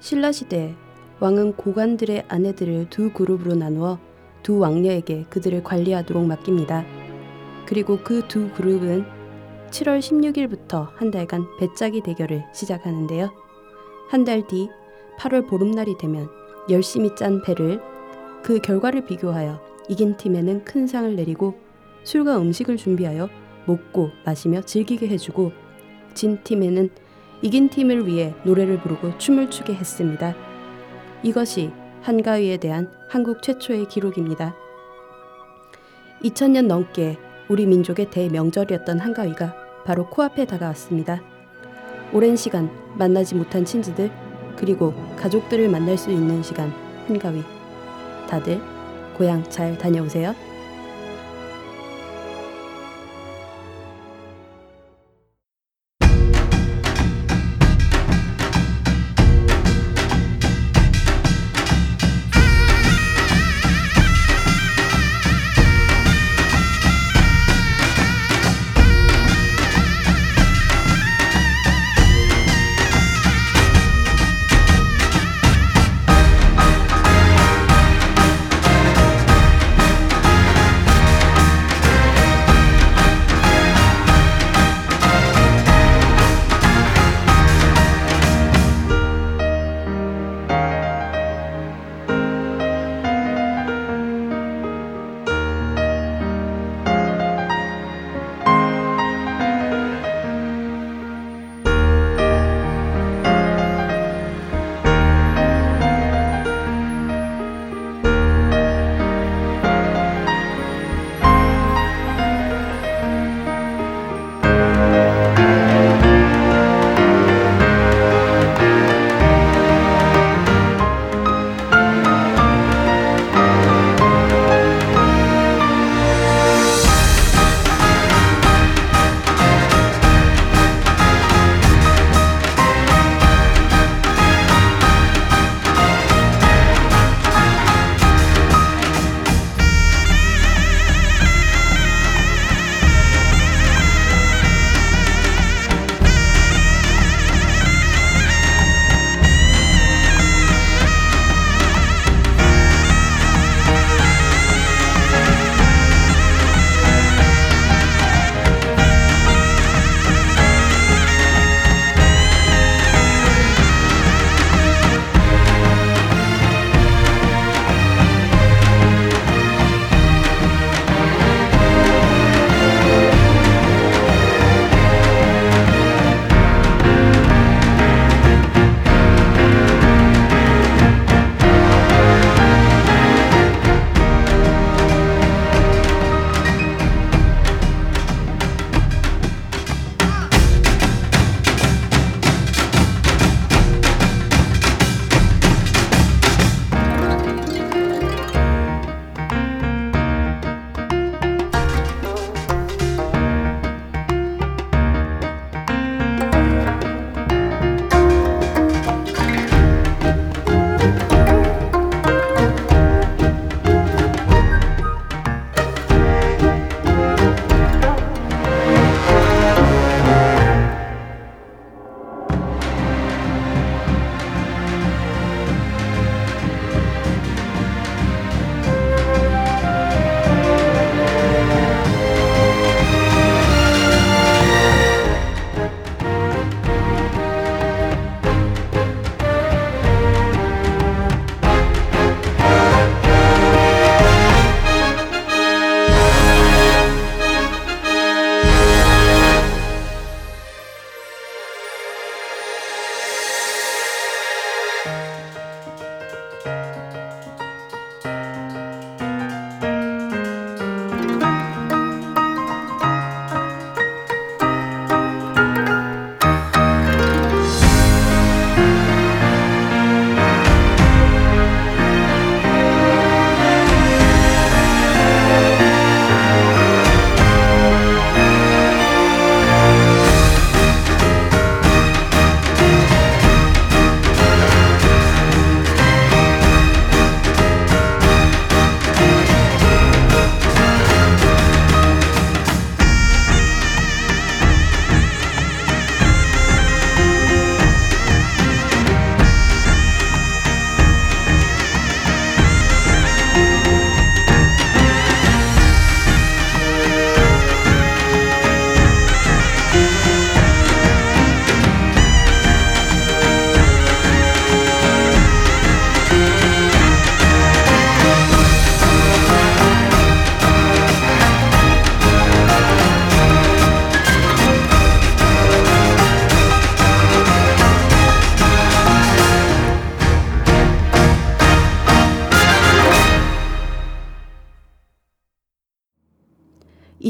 신라 시대 왕은 고관들의 아내들을 두 그룹으로 나누어 두 왕녀에게 그들을 관리하도록 맡깁니다. 그리고 그 두 그룹은 7월 16일부터 한 달간 배짜기 대결을 시작하는데요. 한 달 뒤 8월 보름날이 되면 열심히 짠 배를 그 결과를 비교하여 이긴 팀에는 큰 상을 내리고 술과 음식을 준비하여 먹고 마시며 즐기게 해주고 진 팀에는 이긴 팀을 위해 노래를 부르고 춤을 추게 했습니다. 이것이 한가위에 대한 한국 최초의 기록입니다. 2000년 넘게 우리 민족의 대명절이었던 한가위가 바로 코앞에 다가왔습니다. 오랜 시간 만나지 못한 친지들 그리고 가족들을 만날 수 있는 시간 한가위. 다들 고향 잘 다녀오세요.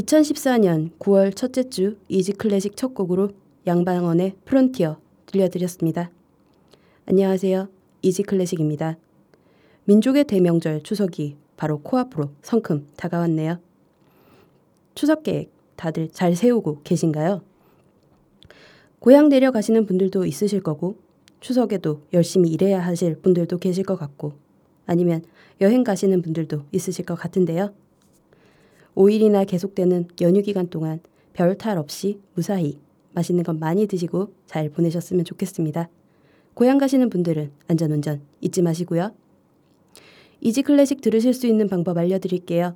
2014년 9월 첫째 주 Easy Classic 첫 곡으로 양방원의 프론티어 들려드렸습니다. 안녕하세요. Easy Classic입니다. 민족의 대명절 추석이 바로 코앞으로 성큼 다가왔네요. 추석 계획 다들 잘 세우고 계신가요? 고향 내려가시는 분들도 있으실 거고 추석에도 열심히 일해야 하실 분들도 계실 것 같고 아니면 여행 가시는 분들도 있으실 것 같은데요. 5일이나 계속되는 연휴 기간 동안 별 탈 없이 무사히 맛있는 것 많이 드시고 잘 보내셨으면 좋겠습니다. 고향 가시는 분들은 안전운전 잊지 마시고요. Easy Classic 들으실 수 있는 방법 알려드릴게요.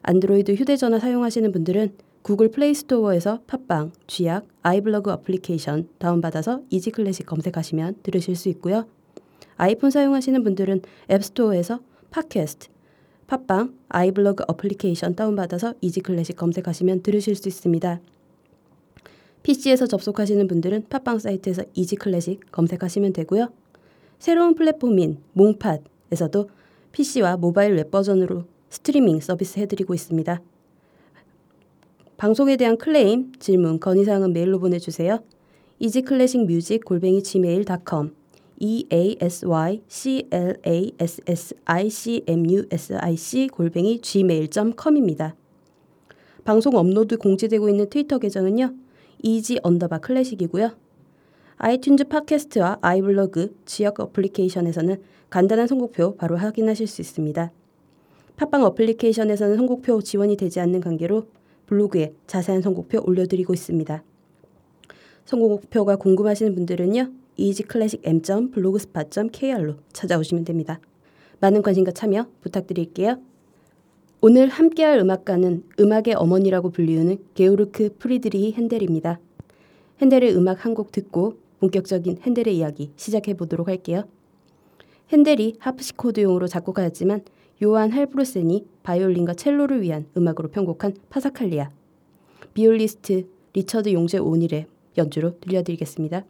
안드로이드 휴대전화 사용하시는 분들은 구글 플레이 스토어에서 팟빵, 쥐약, 아이블러그 어플리케이션 다운받아서 Easy Classic 검색하시면 들으실 수 있고요. 아이폰 사용하시는 분들은 앱스토어에서 팟캐스트, 팟빵, 아이블러그 어플리케이션 다운받아서 Easy Classic 검색하시면 들으실 수 있습니다. PC에서 접속하시는 분들은 팟빵 사이트에서 Easy Classic 검색하시면 되고요. 새로운 플랫폼인 몽팟에서도 PC와 모바일 웹 버전으로 스트리밍 서비스 해드리고 있습니다. 방송에 대한 클레임, 질문, 건의사항은 메일로 보내주세요. easyclassicmusic 골뱅이 gmail.com e a s y c l a s s i c m u s i c 골뱅이 gmail.com입니다. 방송 업로드 공지되고 있는 트위터 계정은요. easy 언더바 classic이고요. 아이튠즈 팟캐스트와 아이블로그 지역 어플리케이션에서는 간단한 선곡표 바로 확인하실 수 있습니다. 팟빵 어플리케이션에서는 선곡표 지원이 되지 않는 관계로 블로그에 자세한 선곡표 올려드리고 있습니다. 선곡표가 궁금하신 분들은요. easyclassicm.blogspot.kr로 찾아오시면 됩니다. 많은 관심과 참여 부탁드릴게요. 오늘 함께할 음악가는 음악의 어머니라고 불리우는 게오르크 프리드리히 핸델입니다. 핸델의 음악 한 곡 듣고 본격적인 핸델의 이야기 시작해 보도록 할게요. 핸델이 하프시코드용으로 작곡하였지만 요한 할브로센이 바이올린과 첼로를 위한 음악으로 편곡한 파사칼리아, 비올리스트 리처드 용제 오닐의 연주로 들려드리겠습니다.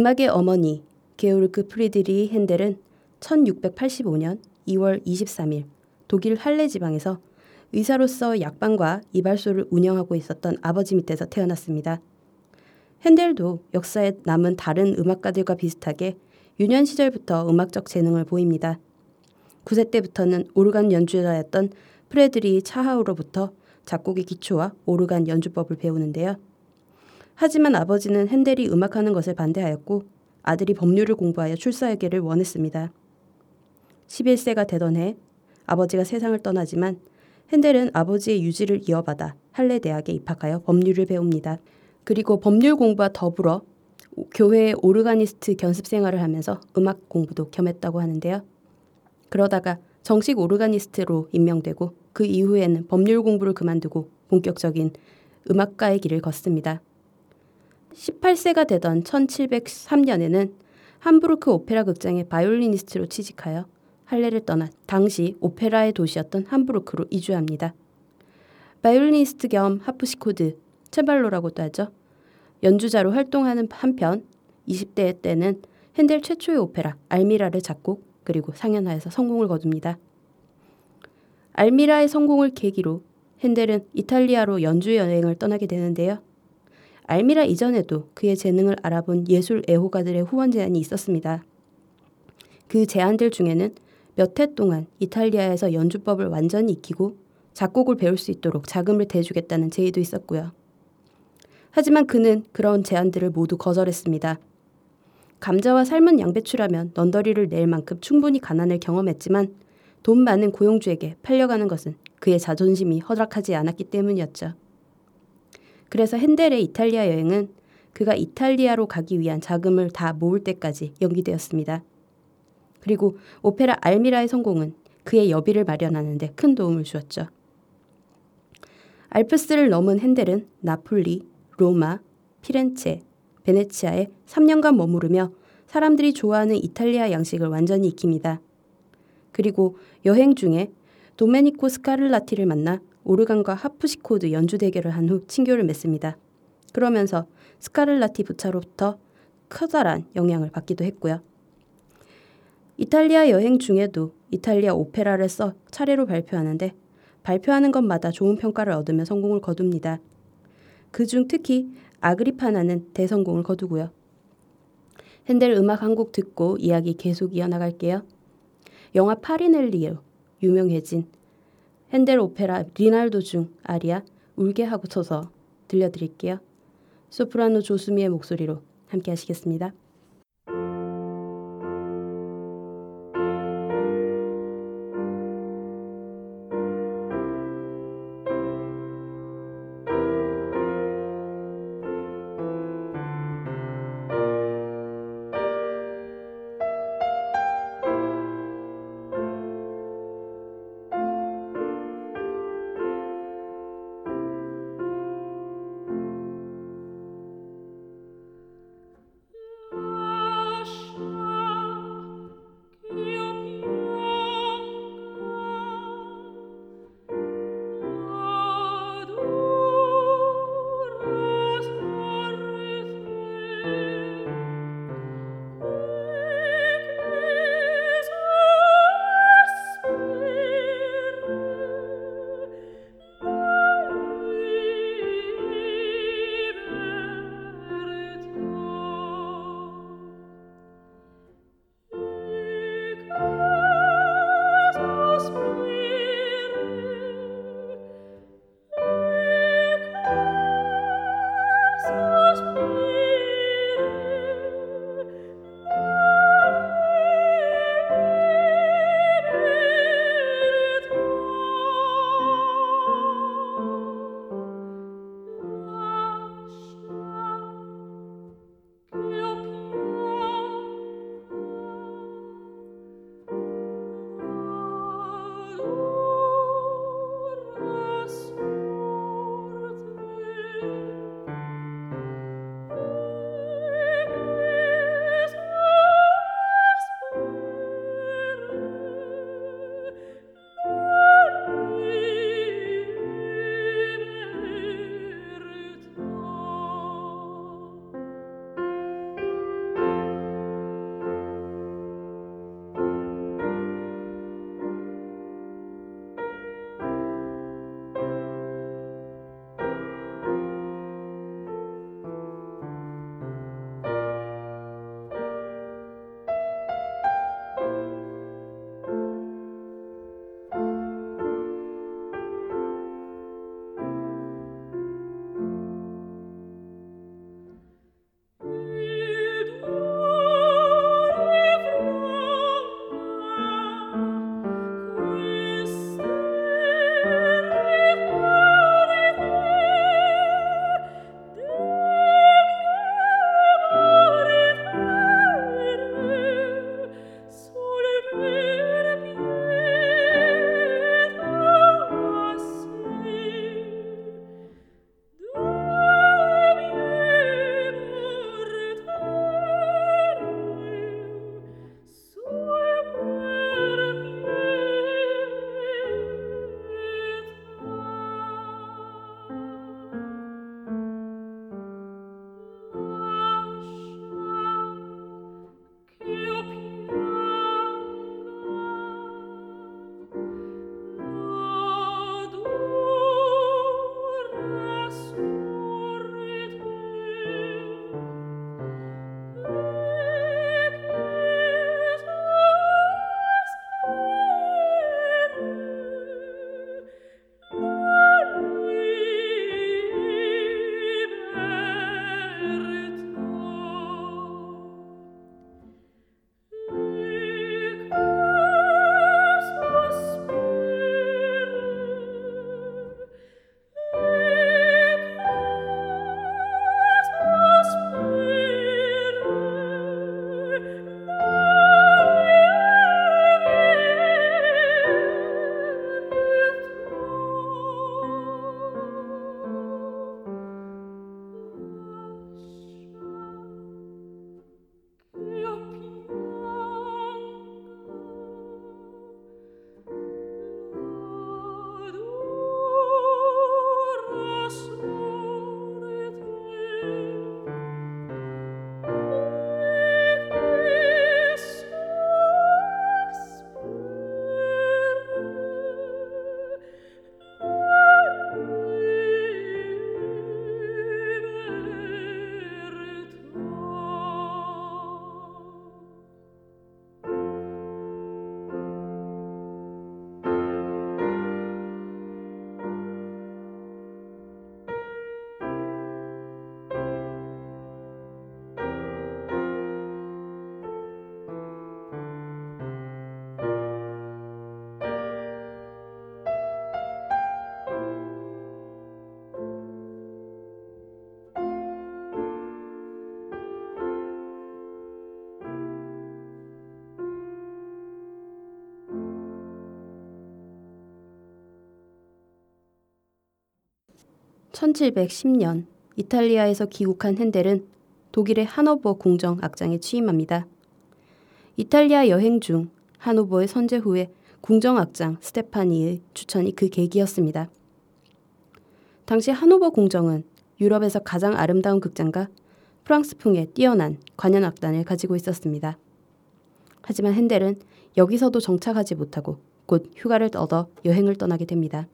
음악의 어머니 게오르크 프리드리히 헨델은 1685년 2월 23일 독일 할레 지방에서 의사로서 약방과 이발소를 운영하고 있었던 아버지 밑에서 태어났습니다. 헨델도 역사에 남은 다른 음악가들과 비슷하게 유년 시절부터 음악적 재능을 보입니다. 9세 때부터는 오르간 연주자였던 프리드리히 차하우로부터 작곡의 기초와 오르간 연주법을 배우는데요. 하지만 아버지는 핸델이 음악하는 것을 반대하였고 아들이 법률을 공부하여 출사하기를 원했습니다. 11세가 되던 해 아버지가 세상을 떠나지만 핸델은 아버지의 유지를 이어받아 할레 대학에 입학하여 법률을 배웁니다. 그리고 법률 공부와 더불어 교회의 오르가니스트 견습 생활을 하면서 음악 공부도 겸했다고 하는데요. 그러다가 정식 오르가니스트로 임명되고 그 이후에는 법률 공부를 그만두고 본격적인 음악가의 길을 걷습니다. 18세가 되던 1703년에는 함부르크 오페라 극장의 바이올리니스트로 취직하여 할레를 떠나 당시 오페라의 도시였던 함부르크로 이주합니다. 바이올리니스트 겸 하프시코드, 쳄발로라고도 하죠. 연주자로 활동하는 한편 20대 때는 헨델 최초의 오페라 알미라를 작곡 그리고 상연하여서 성공을 거둡니다. 알미라의 성공을 계기로 핸델은 이탈리아로 연주 여행을 떠나게 되는데요. 알미라 이전에도 그의 재능을 알아본 예술 애호가들의 후원 제안이 있었습니다. 그 제안들 중에는 몇 해 동안 이탈리아에서 연주법을 완전히 익히고 작곡을 배울 수 있도록 자금을 대주겠다는 제의도 있었고요. 하지만 그는 그런 제안들을 모두 거절했습니다. 감자와 삶은 양배추라면 넌더리를 낼 만큼 충분히 가난을 경험했지만 돈 많은 고용주에게 팔려가는 것은 그의 자존심이 허락하지 않았기 때문이었죠. 그래서 핸델의 이탈리아 여행은 그가 이탈리아로 가기 위한 자금을 다 모을 때까지 연기되었습니다. 그리고 오페라 알미라의 성공은 그의 여비를 마련하는데 큰 도움을 주었죠. 알프스를 넘은 핸델은 나폴리, 로마, 피렌체, 베네치아에 3년간 머무르며 사람들이 좋아하는 이탈리아 양식을 완전히 익힙니다. 그리고 여행 중에 도메니코 스카를라티를 만나 오르간과 하프시코드 연주 대결을 한 후 친교를 맺습니다. 그러면서 스카를라티 부차로부터 커다란 영향을 받기도 했고요. 이탈리아 여행 중에도 이탈리아 오페라를 써 차례로 발표하는데 발표하는 것마다 좋은 평가를 얻으며 성공을 거둡니다. 그중 특히 아그리파나는 대성공을 거두고요. 핸델 음악 한 곡 듣고 이야기 계속 이어나갈게요. 영화 파리넬리로 유명해진 핸델 오페라 리날도 중 아리아 울게 하고 서서 들려드릴게요. 소프라노 조수미의 목소리로 함께 하시겠습니다. 1710년 이탈리아에서 귀국한 핸델은 독일의 하노버 공정 악장에 취임합니다. 이탈리아 여행 중 하노버의 선제 후에 궁정 악장 스테파니의 추천이 그 계기였습니다. 당시 하노버 공정은 유럽에서 가장 아름다운 극장과 프랑스풍의 뛰어난 관현악단을 가지고 있었습니다. 하지만 핸델은 여기서도 정착하지 못하고 곧 휴가를 얻어 여행을 떠나게 됩니다.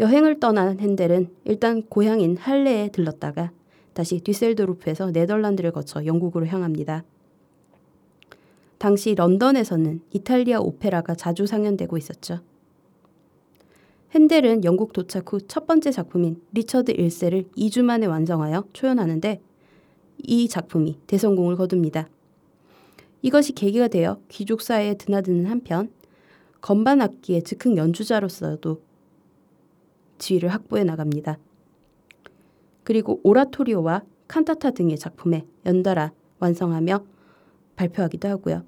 여행을 떠난 핸델은 일단 고향인 할레에 들렀다가 다시 뒤셀도르프에서 네덜란드를 거쳐 영국으로 향합니다. 당시 런던에서는 이탈리아 오페라가 자주 상연되고 있었죠. 핸델은 영국 도착 후 첫 번째 작품인 리처드 1세를 2주 만에 완성하여 초연하는데 이 작품이 대성공을 거둡니다. 이것이 계기가 되어 귀족 사회에 드나드는 한편 건반 악기의 즉흥 연주자로서도 지위를 확보해 나갑니다. 그리고 오라토리오와 칸타타 등의 작품에 연달아 완성하며 발표하기도 하고요.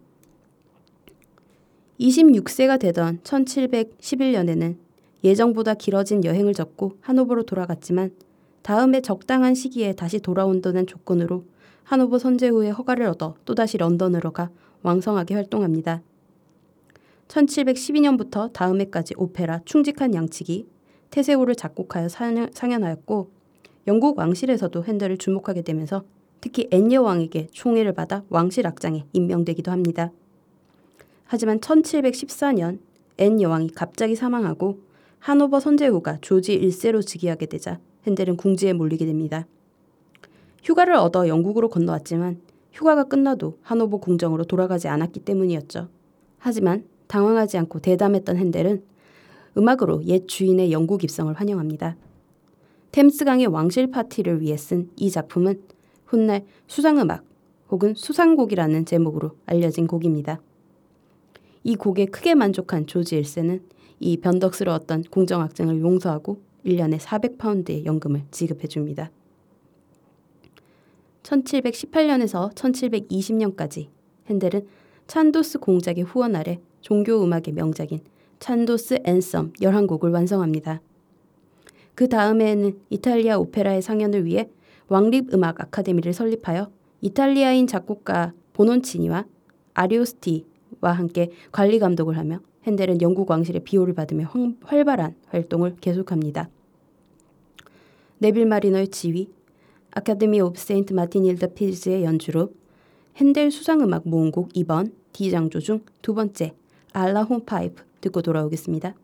26세가 되던 1711년에는 예정보다 길어진 여행을 접고 하노버로 돌아갔지만 다음에 적당한 시기에 다시 돌아온다는 조건으로 하노버 선제후의 허가를 얻어 또다시 런던으로 가 왕성하게 활동합니다. 1712년부터 다음 해까지 오페라 충직한 양치기, 테세오를 작곡하여 상연하였고 영국 왕실에서도 헨델을 주목하게 되면서 특히 앤 여왕에게 총애를 받아 왕실 악장에 임명되기도 합니다. 하지만 1714년 앤 여왕이 갑자기 사망하고 하노버 선제후가 조지 1세로 즉위하게 되자 핸델은 궁지에 몰리게 됩니다. 휴가를 얻어 영국으로 건너왔지만 휴가가 끝나도 하노버 궁정으로 돌아가지 않았기 때문이었죠. 하지만 당황하지 않고 대담했던 핸델은 음악으로 옛 주인의 영국 입성을 환영합니다. 템스강의 왕실 파티를 위해 쓴 이 작품은 훗날 수상음악 혹은 수상곡이라는 제목으로 알려진 곡입니다. 이 곡에 크게 만족한 조지 1세는 이 변덕스러웠던 공정악장을 용서하고 1년에 400파운드의 연금을 지급해 줍니다. 1718년에서 1720년까지 핸델은 찬도스 공작의 후원 아래 종교 음악의 명작인 찬도스 앤썸 11곡을 완성합니다. 그 다음에는 이탈리아 오페라의 상연을 위해 왕립음악 아카데미를 설립하여 이탈리아인 작곡가 보논치니와 아리오스티와 함께 관리 감독을 하며 헨델은 영국 왕실의 비호를 받으며 활발한 활동을 계속합니다. 네빌 마리너의 지휘, 아카데미 오브 세인트 마틴 인 더 필즈의 연주로 헨델 수상음악 모음곡 2번 D장조 중 두 번째 Alla Hornpipe 듣고 돌아오겠습니다.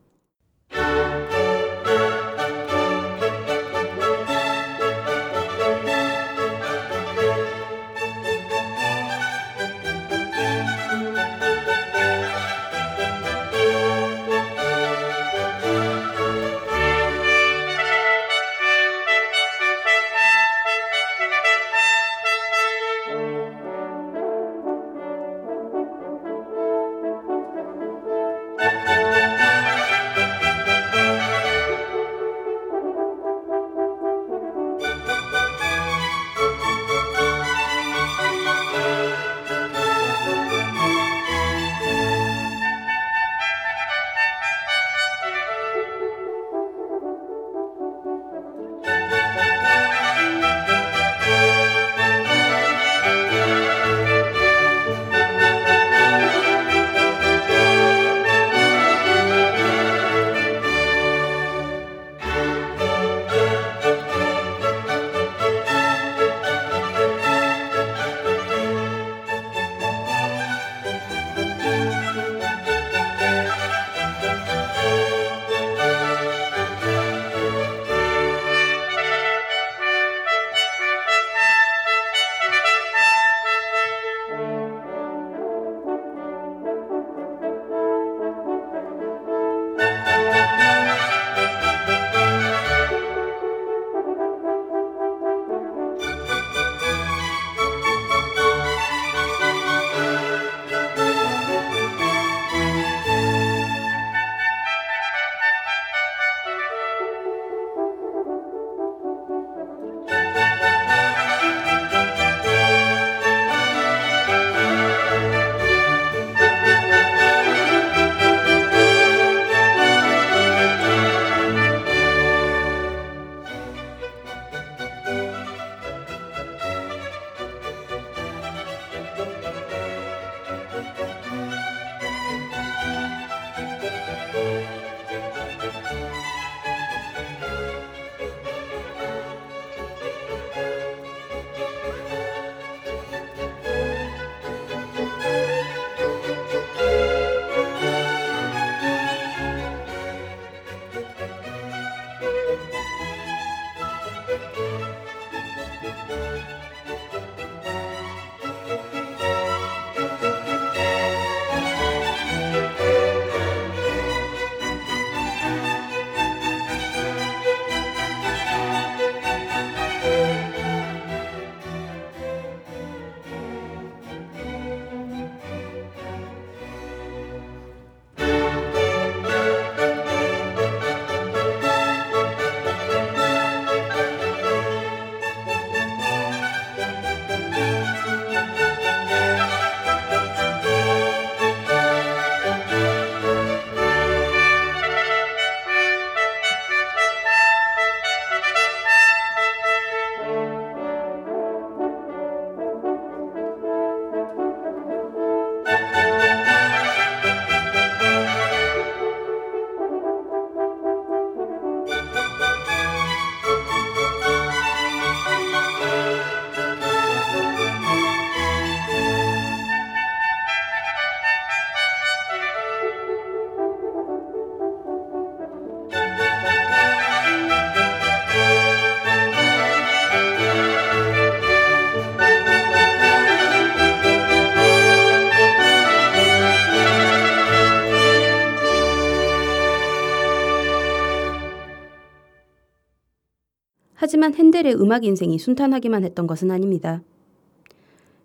하지만 핸델의 음악 인생이 순탄하기만 했던 것은 아닙니다.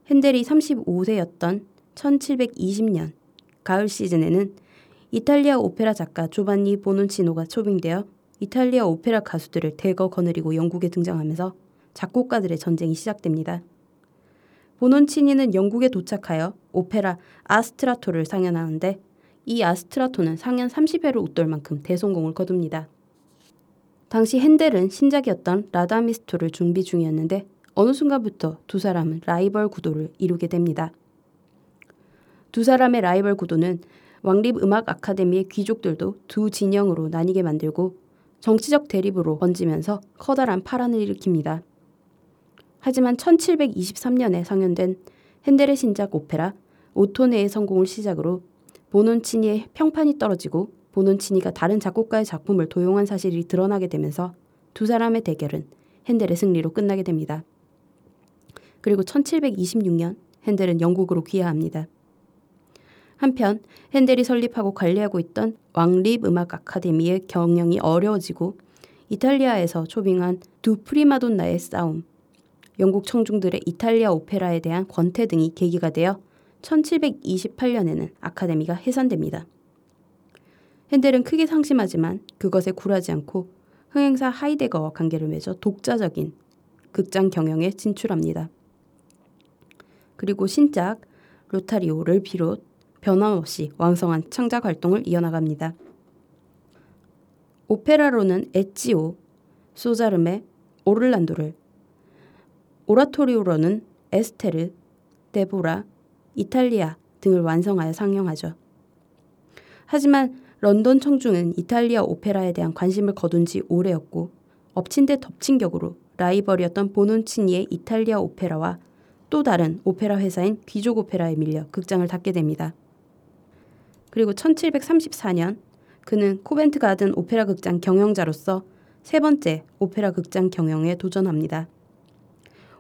핸델이 35세였던 1720년 가을 시즌에는 이탈리아 오페라 작가 조반니 보논치노가 초빙되어 이탈리아 오페라 가수들을 대거 거느리고 영국에 등장하면서 작곡가들의 전쟁이 시작됩니다. 보논치니는 영국에 도착하여 오페라 아스트라토를 상연하는데 이 아스트라토는 상연 30회를 웃돌 만큼 대성공을 거둡니다. 당시 핸델은 신작이었던 라다미스토를 준비 중이었는데 어느 순간부터 두 사람은 라이벌 구도를 이루게 됩니다. 두 사람의 라이벌 구도는 왕립 음악 아카데미의 귀족들도 두 진영으로 나뉘게 만들고 정치적 대립으로 번지면서 커다란 파란을 일으킵니다. 하지만 1723년에 상연된 핸델의 신작 오페라 오토네의 성공을 시작으로 보논치니의 평판이 떨어지고 보논치니가 다른 작곡가의 작품을 도용한 사실이 드러나게 되면서 두 사람의 대결은 핸델의 승리로 끝나게 됩니다. 그리고 1726년 핸델은 영국으로 귀화합니다. 한편 핸델이 설립하고 관리하고 있던 왕립 음악 아카데미의 경영이 어려워지고 이탈리아에서 초빙한 두 프리마돈나의 싸움, 영국 청중들의 이탈리아 오페라에 대한 권태 등이 계기가 되어 1728년에는 아카데미가 해산됩니다. 핸델은 크게 상심하지만 그것에 굴하지 않고 흥행사 하이데거와 관계를 맺어 독자적인 극장 경영에 진출합니다. 그리고 신작 로타리오를 비롯 변함없이 왕성한 창작 활동을 이어나갑니다. 오페라로는 에치오, 소자르메, 오를란도를 오라토리오로는 에스테르, 데보라, 이탈리아 등을 완성하여 상영하죠. 하지만 런던 청중은 이탈리아 오페라에 대한 관심을 거둔 지 오래였고 엎친 데 덮친 격으로 라이벌이었던 보논치니의 이탈리아 오페라와 또 다른 오페라 회사인 귀족 오페라에 밀려 극장을 닫게 됩니다. 그리고 1734년 그는 코벤트 가든 오페라 극장 경영자로서 세 번째 오페라 극장 경영에 도전합니다.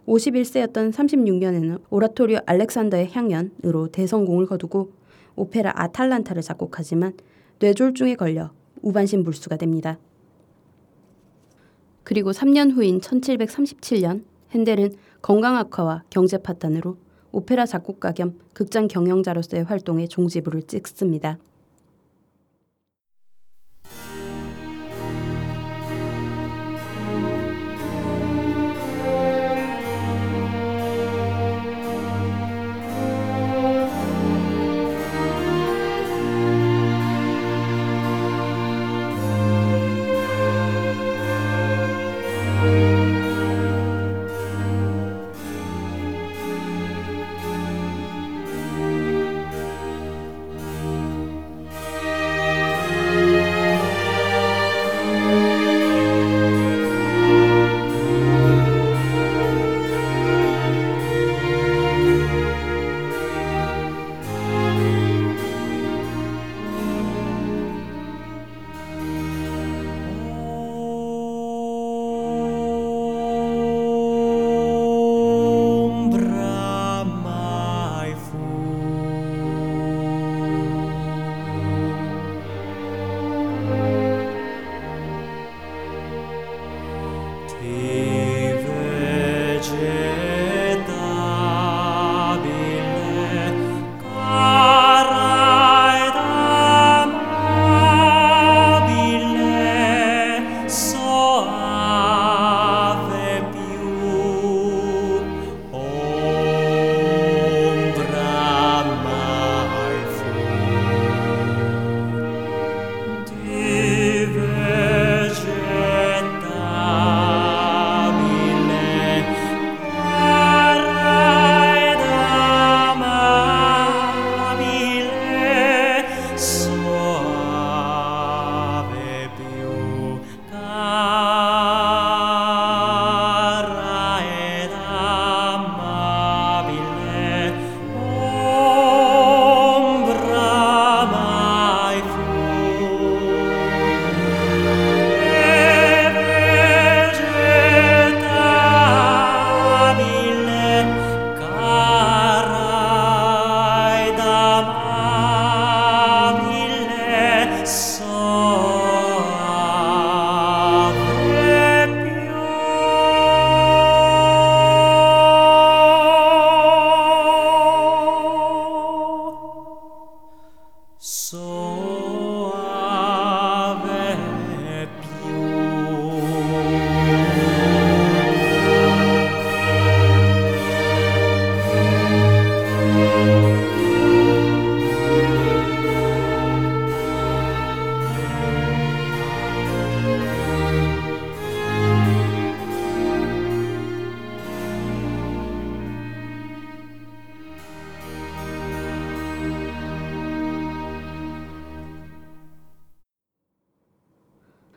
51세였던 36년에는 오라토리오 알렉산더의 향연으로 대성공을 거두고 오페라 아탈란타를 작곡하지만 뇌졸중에 걸려 우반신 불수가 됩니다. 그리고 3년 후인 1737년 핸델은 건강 악화와 경제 파탄으로 오페라 작곡가 겸 극장 경영자로서의 활동에 종지부를 찍습니다.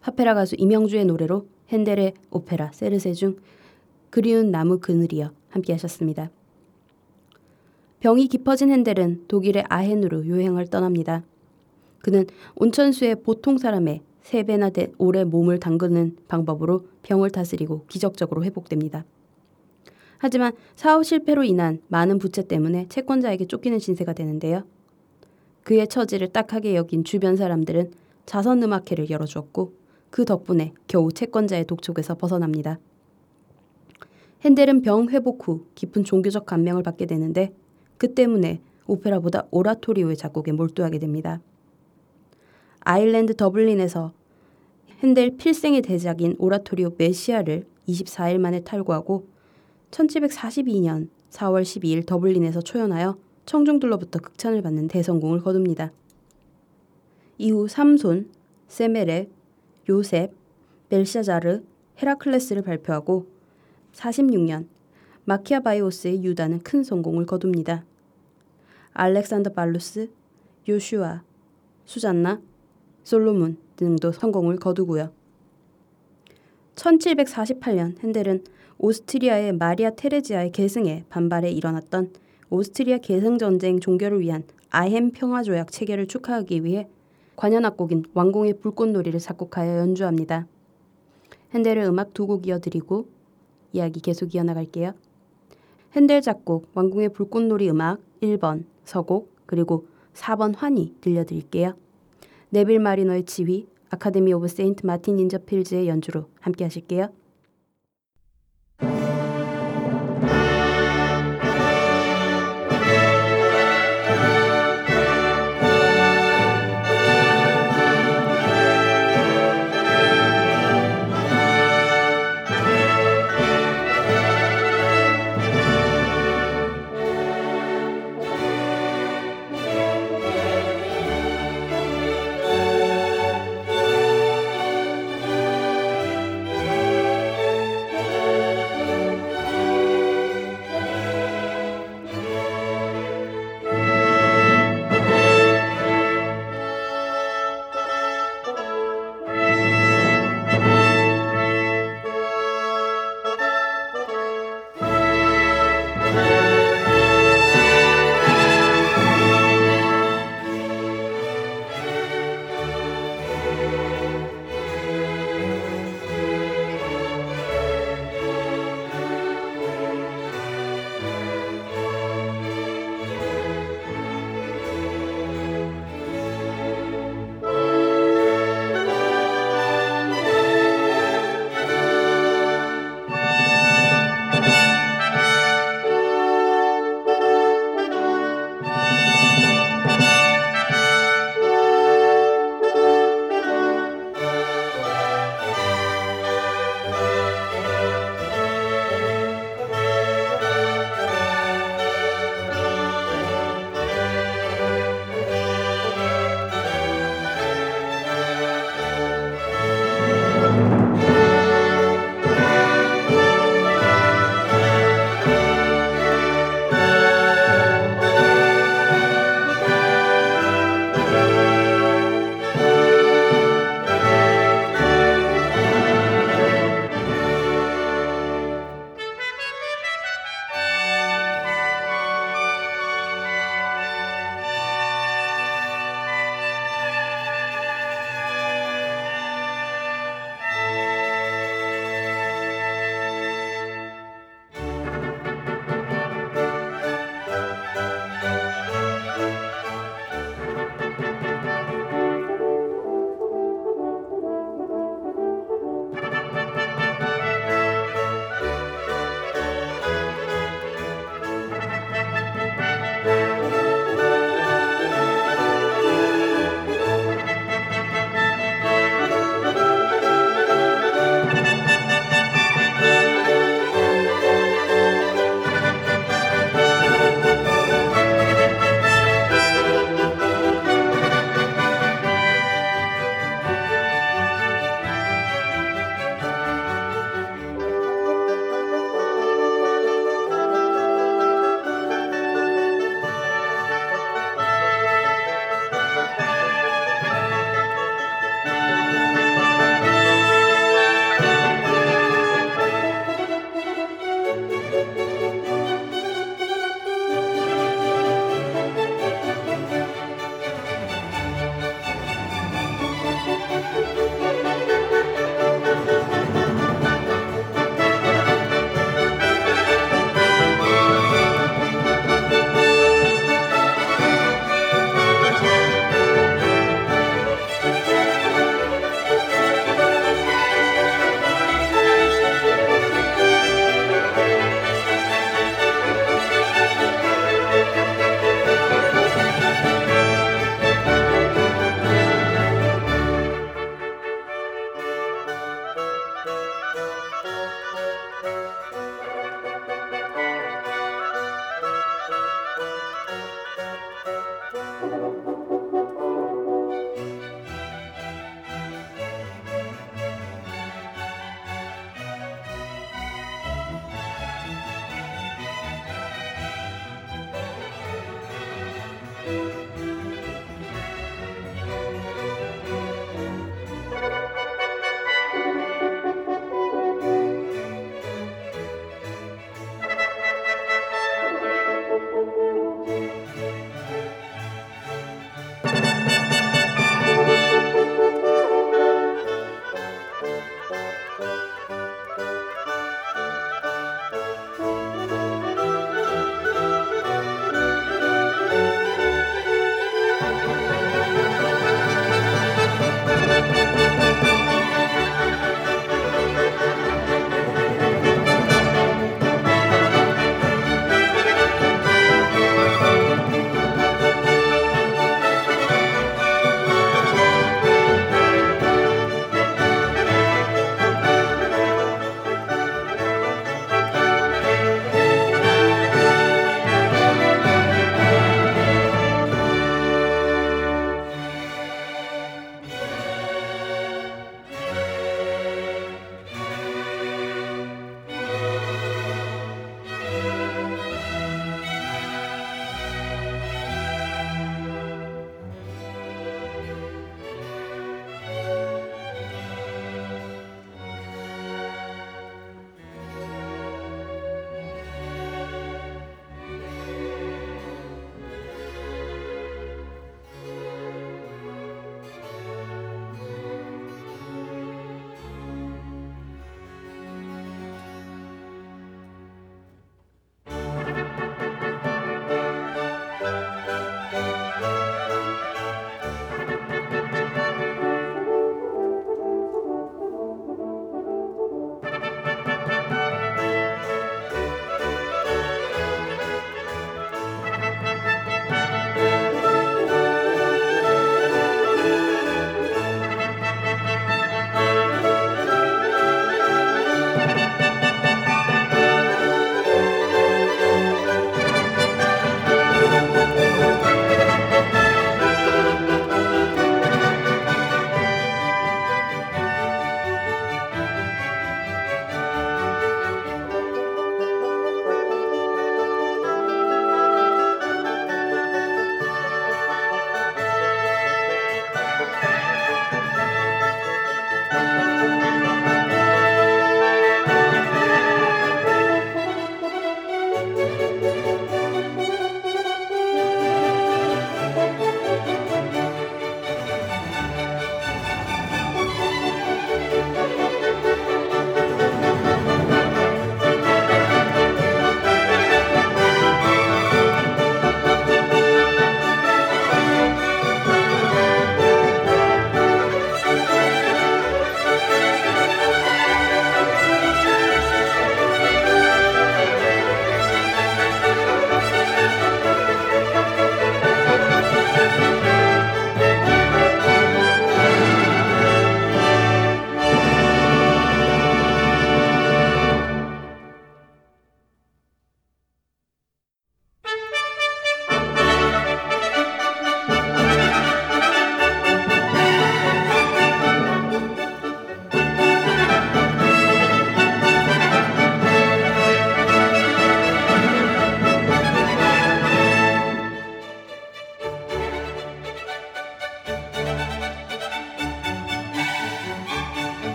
파페라 가수 이명주의 노래로 핸델의 오페라 세르세 중 그리운 나무 그늘이여 함께 하셨습니다. 병이 깊어진 핸델은 독일의 아헨으로 요행을 떠납니다. 그는 온천수에 보통 사람의 세 배나 된 오래 몸을 담그는 방법으로 병을 다스리고 기적적으로 회복됩니다. 하지만 사업 실패로 인한 많은 부채 때문에 채권자에게 쫓기는 신세가 되는데요. 그의 처지를 딱하게 여긴 주변 사람들은 자선 음악회를 열어주었고 그 덕분에 겨우 채권자의 독촉에서 벗어납니다. 핸델은 병 회복 후 깊은 종교적 감명을 받게 되는데 그 때문에 오페라보다 오라토리오의 작곡에 몰두하게 됩니다. 아일랜드 더블린에서 핸델 필생의 대작인 오라토리오 메시아를 24일 만에 탈구하고 1742년 4월 12일 더블린에서 초연하여 청중들로부터 극찬을 받는 대성공을 거둡니다. 이후 삼손, 세메레, 요셉, 벨샤자르, 헤라클레스를 발표하고 46년 마키아바이오스의 유다는 큰 성공을 거둡니다. 알렉산더 발루스, 요슈아, 수잔나, 솔로몬 등도 성공을 거두고요. 1748년 핸델은 오스트리아의 마리아 테레지아의 계승에 반발해 일어났던 오스트리아 계승 전쟁 종결을 위한 아헨 평화 조약 체결을 축하하기 위해 관현악곡인 왕궁의 불꽃놀이를 작곡하여 연주합니다. 헨델의 음악 두 곡 이어드리고 이야기 계속 이어나갈게요. 헨델 작곡 왕궁의 불꽃놀이 음악 1번 서곡 그리고 4번 환희 들려드릴게요. 네빌 마리너의 지휘 아카데미 오브 세인트 마틴 인 더 필즈의 연주로 함께 하실게요.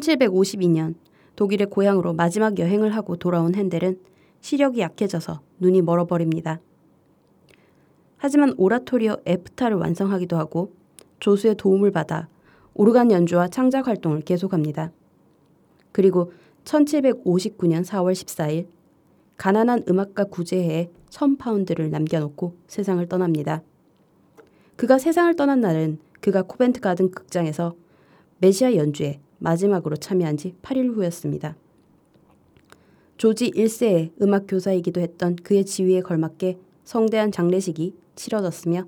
1752년 독일의 고향으로 마지막 여행을 하고 돌아온 핸델은 시력이 약해져서 눈이 멀어버립니다. 하지만 오라토리오 에프타를 완성하기도 하고 조수의 도움을 받아 오르간 연주와 창작 활동을 계속합니다. 그리고 1759년 4월 14일 가난한 음악가 구제해에 1000파운드를 남겨놓고 세상을 떠납니다. 그가 세상을 떠난 날은 그가 코벤트 가든 극장에서 메시아 연주에 마지막으로 참여한 지 8일 후였습니다. 조지 1세의 음악 교사이기도 했던 그의 지위에 걸맞게 성대한 장례식이 치러졌으며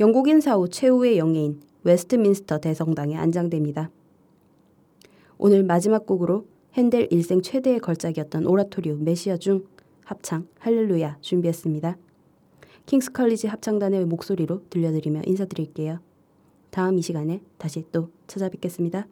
영국인 사후 최후의 영예인 웨스트민스터 대성당에 안장됩니다. 오늘 마지막 곡으로 헨델 일생 최대의 걸작이었던 오라토리오 메시아 중 합창 할렐루야 준비했습니다. 킹스 컬리지 합창단의 목소리로 들려드리며 인사드릴게요. 다음 이 시간에 다시 또 찾아뵙겠습니다.